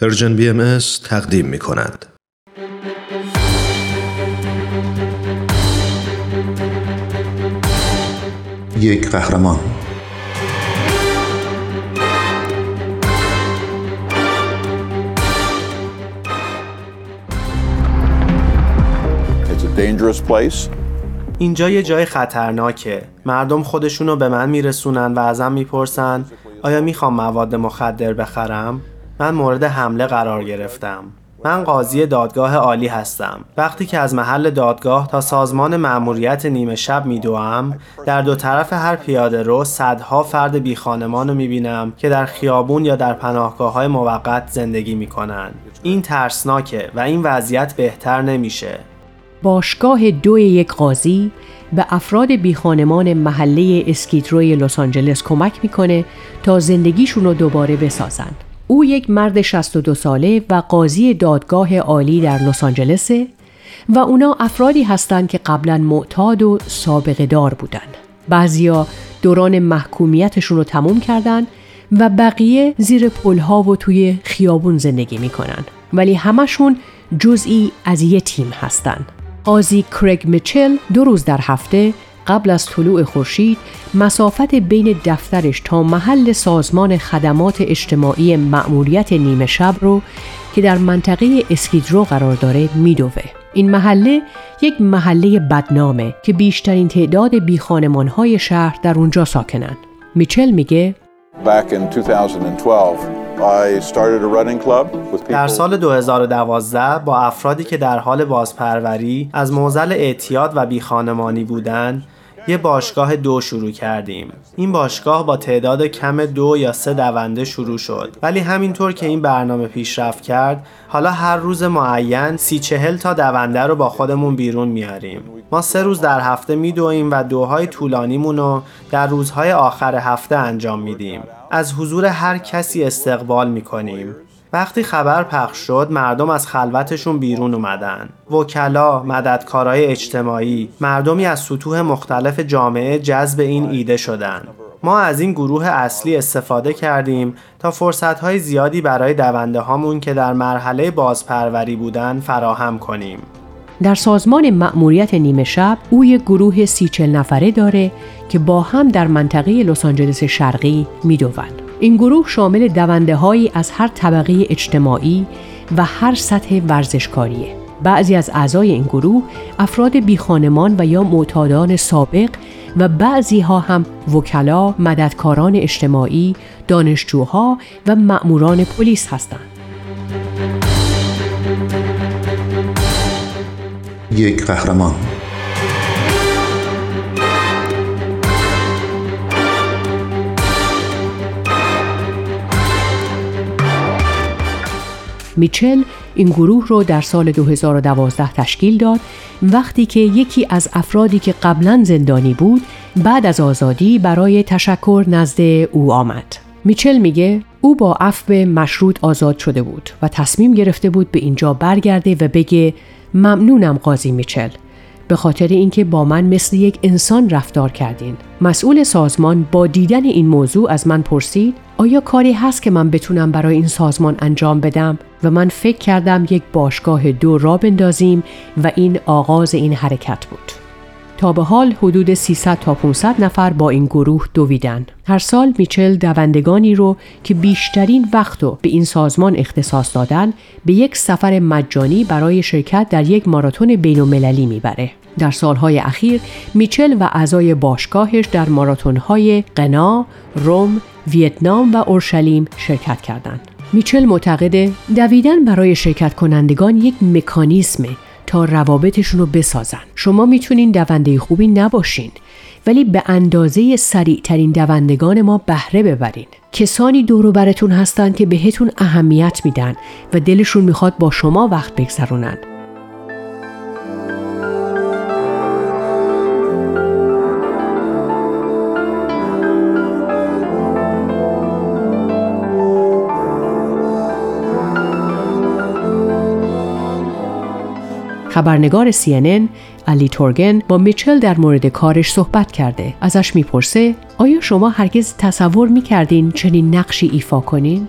پرژن بی ام تقدیم می کند. یک قهرمان اینجا یه جای خطرناکه مردم خودشونو به من میرسونن و ازم می‌پرسن آیا می‌خوام مواد مخدر بخرم؟ من مورد حمله قرار گرفتم. من قاضی دادگاه عالی هستم. وقتی که از محل دادگاه تا سازمان مأموریت نیمه شب میدوام در دو طرف هر پیاده رو صدها فرد بی خانمان رو می‌بینم که در خیابون یا در پناهگاه های موقت زندگی می‌کنن. این ترسناکه و این وضعیت بهتر نمیشه. باشگاه دو یک قاضی به افراد بی خانمان محله اسکیتروی لس آنجلس کمک می‌کنه تا زندگیشون رو دوباره بسازن. او یک مرد 62 ساله و قاضی دادگاه عالی در لس آنجلسه و اونا افرادی هستند که قبلا معتاد و سابقه دار بودن. بعضیا دوران محکومیتشون رو تموم کردن و بقیه زیر پلها و توی خیابون زندگی می‌کنن ولی همشون جزئی از یه تیم هستن. قاضی کرگ میچل دو روز در هفته قبل از طلوع خورشید مسافت بین دفترش تا محل سازمان خدمات اجتماعی مأموریت نیمه شب رو که در منطقه اسکیدرو قرار داره میدوه. این محله یک محله بدنامه که بیشترین تعداد بیخانمانهای شهر در اونجا ساکنن. میچل میگه در سال 2012 با افرادی که در حال بازپروری از موزل اعتیاد و بیخانمانی بودند یه باشگاه دو شروع کردیم. این باشگاه با تعداد کم دو یا سه دونده شروع شد. ولی همینطور که این برنامه پیشرفت کرد حالا هر روز معین سی چهل تا دونده رو با خودمون بیرون میاریم. ما سه روز در هفته میدویم و دوهای طولانیمون رو در روزهای آخر هفته انجام میدیم. از حضور هر کسی استقبال می‌کنیم. وقتی خبر پخش شد مردم از خلوتشون بیرون اومدن. وکلا مددکارای اجتماعی مردمی از سطوح مختلف جامعه جذب این ایده شدن. ما از این گروه اصلی استفاده کردیم تا فرصتهای زیادی برای دونده هامون که در مرحله بازپروری بودن فراهم کنیم. در سازمان مأموریت نیمه شب او یک گروه سی چل نفره داره که با هم در منطقه لس آنجلس شرقی می‌دوند. این گروه شامل دونده هایی از هر طبقه اجتماعی و هر سطح ورزشکاریه. بعضی از اعضای این گروه افراد بیخانمان و یا معتادان سابق و بعضی ها هم وکلا، مددکاران اجتماعی، دانشجوها و مأموران پلیس هستند. یک قهرمان میچل این گروه رو در سال 2012 تشکیل داد وقتی که یکی از افرادی که قبلا زندانی بود بعد از آزادی برای تشکر نزد او آمد. میچل میگه او با عفو مشروط آزاد شده بود و تصمیم گرفته بود به اینجا برگرده و بگه ممنونم قاضی میچل به خاطر اینکه با من مثل یک انسان رفتار کردین. مسئول سازمان با دیدن این موضوع از من پرسید آیا کاری هست که من بتونم برای این سازمان انجام بدم و من فکر کردم یک باشگاه دو را بندازیم و این آغاز این حرکت بود. تا به حال حدود 300 تا 500 نفر با این گروه دویدن. هر سال میچل دوندگانی رو که بیشترین وقت رو به این سازمان اختصاص دادن به یک سفر مجانی برای شرکت در یک ماراتون بین المللی می‌بره. در سالهای اخیر میچل و اعضای باشگاهش در ماراتونهای قنا، روم، ویتنام و اورشلیم شرکت کردند. میچل معتقده دویدن برای شرکت کنندگان یک مکانیزمه روابطشون رو بسازن. شما می‌تونین دونده خوبی نباشین ولی به اندازه سریع ترین دوندگان ما بهره ببرین. کسانی دورو براتون هستن که بهتون اهمیت میدن و دلشون می‌خواد با شما وقت بگذرونن. خبرنگار CNN علی تورگن با میچل در مورد کارش صحبت کرده. ازش می‌پرسه آیا شما هرگز تصور می‌کردین چنین نقشی ایفا کنین؟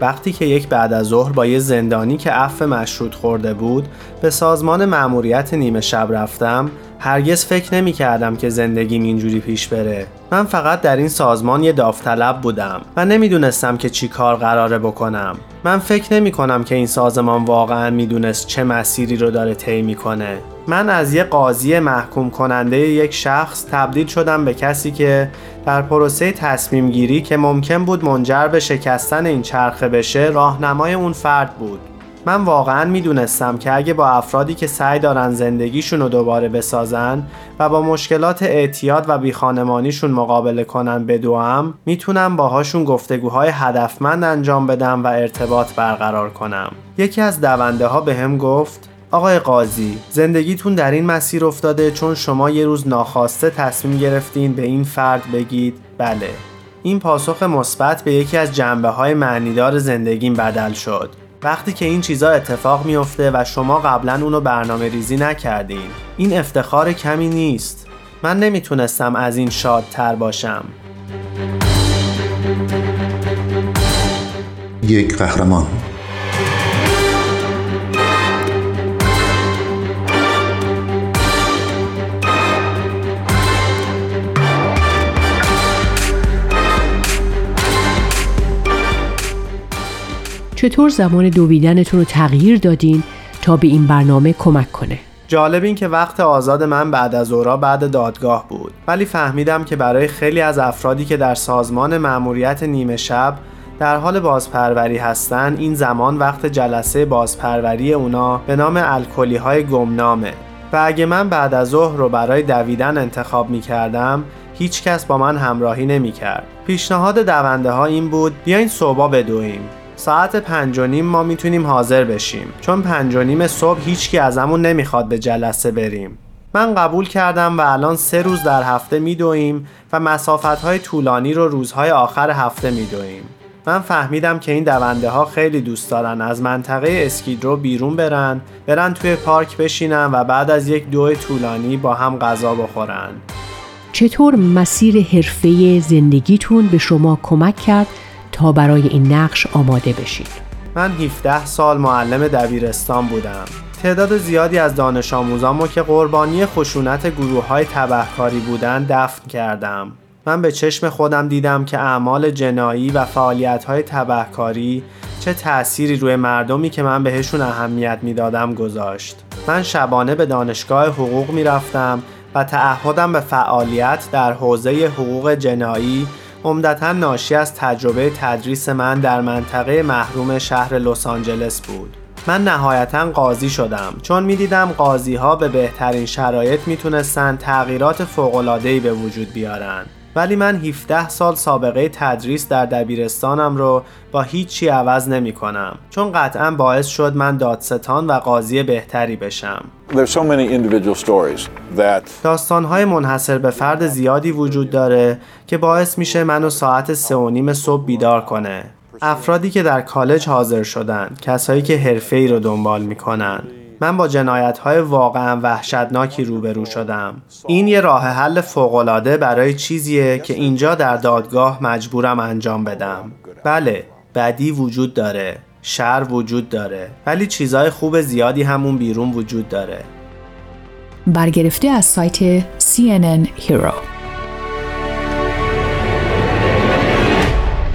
وقتی که یک بعد از ظهر با یه زندانی که عفو مشروط خورده بود به سازمان مأموریت نیمه شب رفتم هرگز فکر نمی کردم که زندگیم اینجوری پیش بره. من فقط در این سازمان یه داوطلب بودم و نمی‌دونستم که چی کار قراره بکنم. من فکر نمی کنم که این سازمان واقعا می‌دونست چه مسیری رو داره طی می‌کنه. من از یه قاضی محکوم کننده یک شخص تبدیل شدم به کسی که در پروسه تصمیم گیری که ممکن بود منجر به شکستن این چرخه بشه راهنمای اون فرد بود. من واقعا می‌دونستم که اگه با افرادی که سعی دارن زندگیشون رو دوباره بسازن و با مشکلات اعتیاد و بیخانمانیشون مقابله کنن بدوام می‌تونم باهاشون گفتگوهای هدفمند انجام بدم و ارتباط برقرار کنم. یکی از دونده ها به هم گفت آقای قاضی زندگیتون در این مسیر افتاده چون شما یه روز ناخواسته تصمیم گرفتین به این فرد بگید بله. این پاسخ مثبت به یکی از جنبه های معنیدار زندگیم بدل شد. وقتی که این چیزا اتفاق میفته و شما قبلا اونو برنامه ریزی نکردین این افتخار کمی نیست. من نمی‌تونستم از این شادتر باشم. یک قهرمان. چطور زمان دویدنتون رو تغییر دادین تا به این برنامه کمک کنه؟ جالب این که وقت آزاد من بعد از اورا بعد دادگاه بود ولی فهمیدم که برای خیلی از افرادی که در سازمان مأموریت نیمه شب در حال بازپروری هستن این زمان وقت جلسه بازپروری اونا به نام الکلی های گمنامه و اگه من بعد از ظهر رو برای دویدن انتخاب می کردم هیچ کس با من همراهی نمی کرد. پیشنهاد دونده ها این بود بیاین صبح بدویم ساعت پنج و نیم ما می‌تونیم حاضر بشیم. چون پنج و نیم صبح هیچکی ازمون نمی‌خواد به جلسه بریم. من قبول کردم و الان سه روز در هفته میدویم و مسافت های طولانی رو روزهای آخر هفته میدویم. من فهمیدم که این دونده ها خیلی دوست دارن از منطقه اسکیدرو بیرون برن برن توی پارک بشینن و بعد از یک دو طولانی با هم غذا بخورن. چطور مسیر حرفه زندگیتون به شما کمک کرد تا برای این نقش آماده بشید. من 17 سال معلم دبیرستان بودم. تعداد زیادی از دانش آموزامو که قربانی خشونت گروه های تبهکاری بودن دفن کردم. من به چشم خودم دیدم که اعمال جنایی و فعالیت های تبهکاری چه تأثیری روی مردمی که من بهشون اهمیت می‌دادم گذاشت. من شبانه به دانشگاه حقوق می‌رفتم و تعهدم به فعالیت در حوزه حقوق جنایی عمدتا ناشی از تجربه تدریس من در منطقه محروم شهر لس آنجلس بود. من نهایتا قاضی شدم چون می‌دیدم قاضی ها به بهترین شرایط می‌تونستن تغییرات فوقلادهی به وجود بیارن ولی من 17 سال سابقه تدریس در دبیرستانم رو با هیچی عوض نمی کنم. چون قطعا باعث شد من دادستان و قاضی بهتری بشم. داستانهای منحصر به فرد زیادی وجود داره که باعث میشه منو ساعت سه و نیم صبح بیدار کنه. افرادی که در کالج حاضر شدن کسایی که حرفه ای رو دنبال می‌کنن. من با جنایت های واقعا وحشتناکی روبرو شدم. این یه راه حل فوقالعاده برای چیزیه که اینجا در دادگاه مجبورم انجام بدم. بله بدی وجود داره شر وجود داره ولی چیزای خوب زیادی همون بیرون وجود داره. برگرفته از سایت CNN Hero.